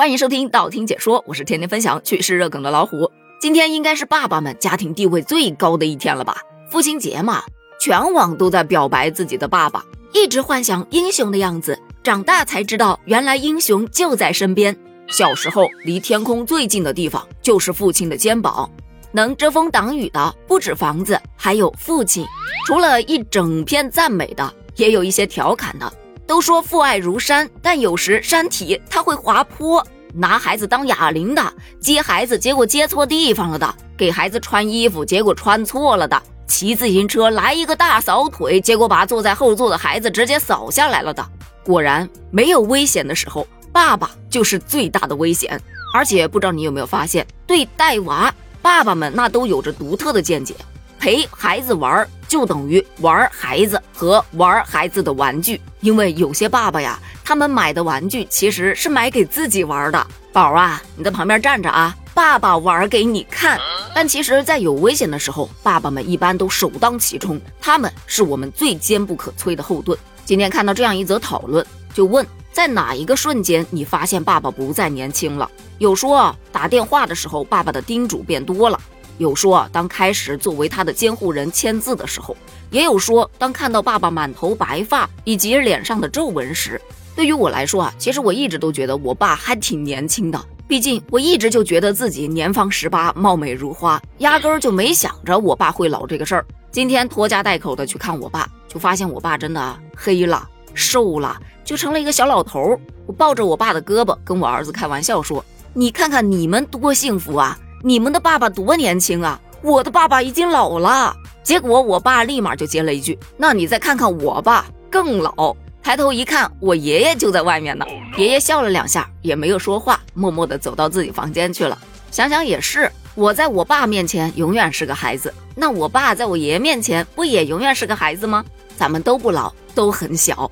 欢迎收听道听解说，我是天天分享趣事热梗的老虎。今天应该是爸爸们家庭地位最高的一天了吧？父亲节嘛，全网都在表白自己的爸爸，一直幻想英雄的样子，长大才知道原来英雄就在身边。小时候离天空最近的地方就是父亲的肩膀，能遮风挡雨的不止房子，还有父亲。除了一整片赞美的，也有一些调侃的。都说父爱如山，但有时山体它会滑坡。拿孩子当哑铃的，接孩子结果接错地方了的，给孩子穿衣服结果穿错了的，骑自行车来一个大扫腿，结果把坐在后座的孩子直接扫下来了的。果然，没有危险的时候，爸爸就是最大的危险。而且不知道你有没有发现，对带娃，爸爸们那都有着独特的见解。陪孩子玩就等于玩孩子和玩孩子的玩具，因为有些爸爸呀，他们买的玩具其实是买给自己玩的。宝啊，你在旁边站着啊，爸爸玩给你看。但其实，在有危险的时候，爸爸们一般都首当其冲，他们是我们最坚不可摧的后盾。今天看到这样一则讨论，就问在哪一个瞬间你发现爸爸不再年轻了？有说打电话的时候，爸爸的叮嘱变多了。有说，当开始作为他的监护人签字的时候，也有说，当看到爸爸满头白发以及脸上的皱纹时，对于我来说啊，其实我一直都觉得我爸还挺年轻的。毕竟我一直就觉得自己年方十八，貌美如花，压根儿就没想着我爸会老这个事儿。今天拖家带口的去看我爸，就发现我爸真的黑了、瘦了，就成了一个小老头。我抱着我爸的胳膊，跟我儿子开玩笑说：“你看看你们多幸福啊！”你们的爸爸多年轻啊！我的爸爸已经老了。结果我爸立马就接了一句：“那你再看看我爸，更老。”抬头一看，我爷爷就在外面呢。爷爷笑了两下，也没有说话，默默地走到自己房间去了。想想也是，我在我爸面前永远是个孩子，那我爸在我爷爷面前不也永远是个孩子吗？咱们都不老，都很小。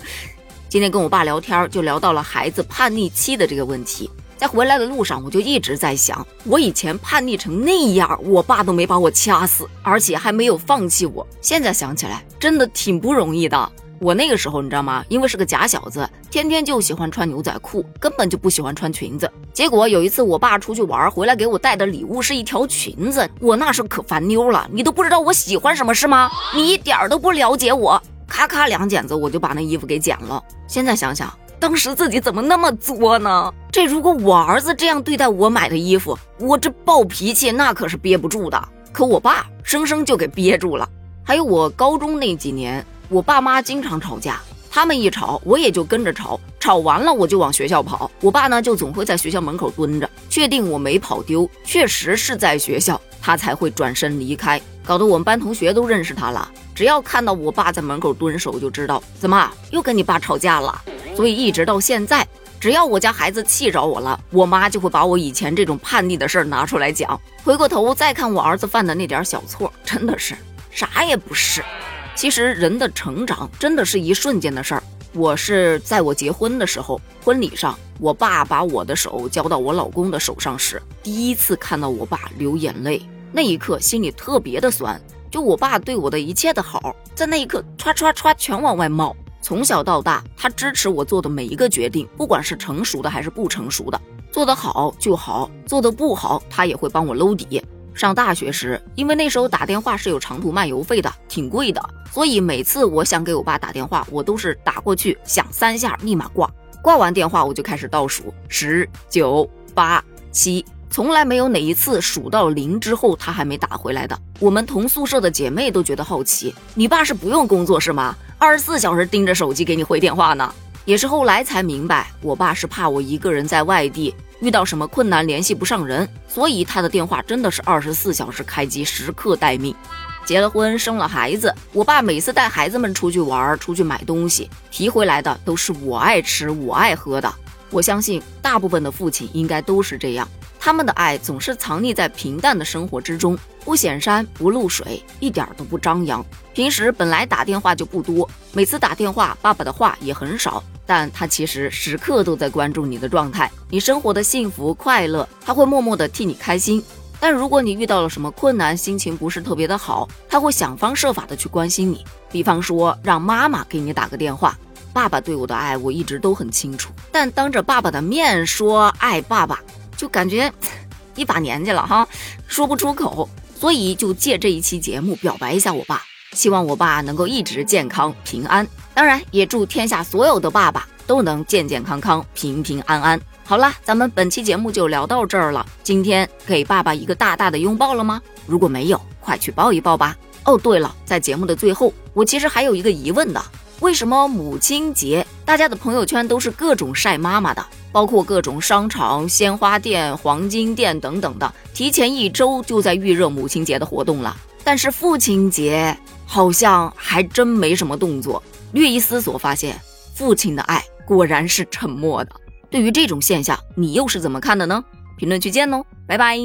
今天跟我爸聊天，就聊到了孩子叛逆期的这个问题。在回来的路上，我就一直在想，我以前叛逆成那样，我爸都没把我掐死，而且还没有放弃我。现在想起来，真的挺不容易的。我那个时候，你知道吗？因为是个假小子，天天就喜欢穿牛仔裤，根本就不喜欢穿裙子。结果有一次，我爸出去玩回来，给我带的礼物是一条裙子，我那时候可烦妞了。你都不知道我喜欢什么是吗？你一点都不了解我。咔咔两剪子，我就把那衣服给剪了。现在想想。当时自己怎么那么作呢？这如果我儿子这样对待我买的衣服，我这暴脾气那可是憋不住的。可我爸生生就给憋住了。还有我高中那几年，我爸妈经常吵架，他们一吵，我也就跟着吵。吵完了我就往学校跑，我爸呢就总会在学校门口蹲着，确定我没跑丢，确实是在学校，他才会转身离开。搞得我们班同学都认识他了，只要看到我爸在门口蹲守，就知道怎么又跟你爸吵架了。所以一直到现在，只要我家孩子气着我了，我妈就会把我以前这种叛逆的事儿拿出来讲。回过头再看我儿子犯的那点小错，真的是啥也不是。其实人的成长真的是一瞬间的事儿。我是在我结婚的时候，婚礼上，我爸把我的手交到我老公的手上时，第一次看到我爸流眼泪，那一刻心里特别的酸。就我爸对我的一切的好，在那一刻唰唰唰全往外冒。从小到大，他支持我做的每一个决定，不管是成熟的还是不成熟的，做得好就好，做得不好，他也会帮我搂底。上大学时，因为那时候打电话是有长途漫游费的，挺贵的，所以每次我想给我爸打电话，我都是打过去响三下，立马挂。挂完电话，我就开始倒数十九八七。从来没有哪一次数到零之后他还没打回来的。我们同宿舍的姐妹都觉得好奇，你爸是不用工作是吗？二十四小时盯着手机给你回电话呢？也是后来才明白，我爸是怕我一个人在外地遇到什么困难联系不上人，所以他的电话真的是二十四小时开机，时刻待命。结了婚，生了孩子，我爸每次带孩子们出去玩、出去买东西，提回来的都是我爱吃、我爱喝的。我相信大部分的父亲应该都是这样。他们的爱总是藏匿在平淡的生活之中，不显山不露水，一点都不张扬。平时本来打电话就不多，每次打电话，爸爸的话也很少，但他其实时刻都在关注你的状态，你生活的幸福快乐，他会默默的替你开心。但如果你遇到了什么困难，心情不是特别的好，他会想方设法的去关心你。比方说，让妈妈给你打个电话。爸爸对我的爱，我一直都很清楚。但当着爸爸的面说爱爸爸，就感觉 一把年纪了哈，说不出口。所以就借这一期节目表白一下我爸，希望我爸能够一直健康平安。当然，也祝天下所有的爸爸都能健健康康、平平安安。好了，咱们本期节目就聊到这儿了。今天给爸爸一个大大的拥抱了吗？如果没有，快去抱一抱吧。哦，对了，在节目的最后，我其实还有一个疑问的：为什么母亲节大家的朋友圈都是各种晒妈妈的？包括各种商场、鲜花店、黄金店等等的，提前一周就在预热母亲节的活动了。但是父亲节好像还真没什么动作。略一思索，发现父亲的爱果然是沉默的。对于这种现象，你又是怎么看的呢？评论区见喽，拜拜。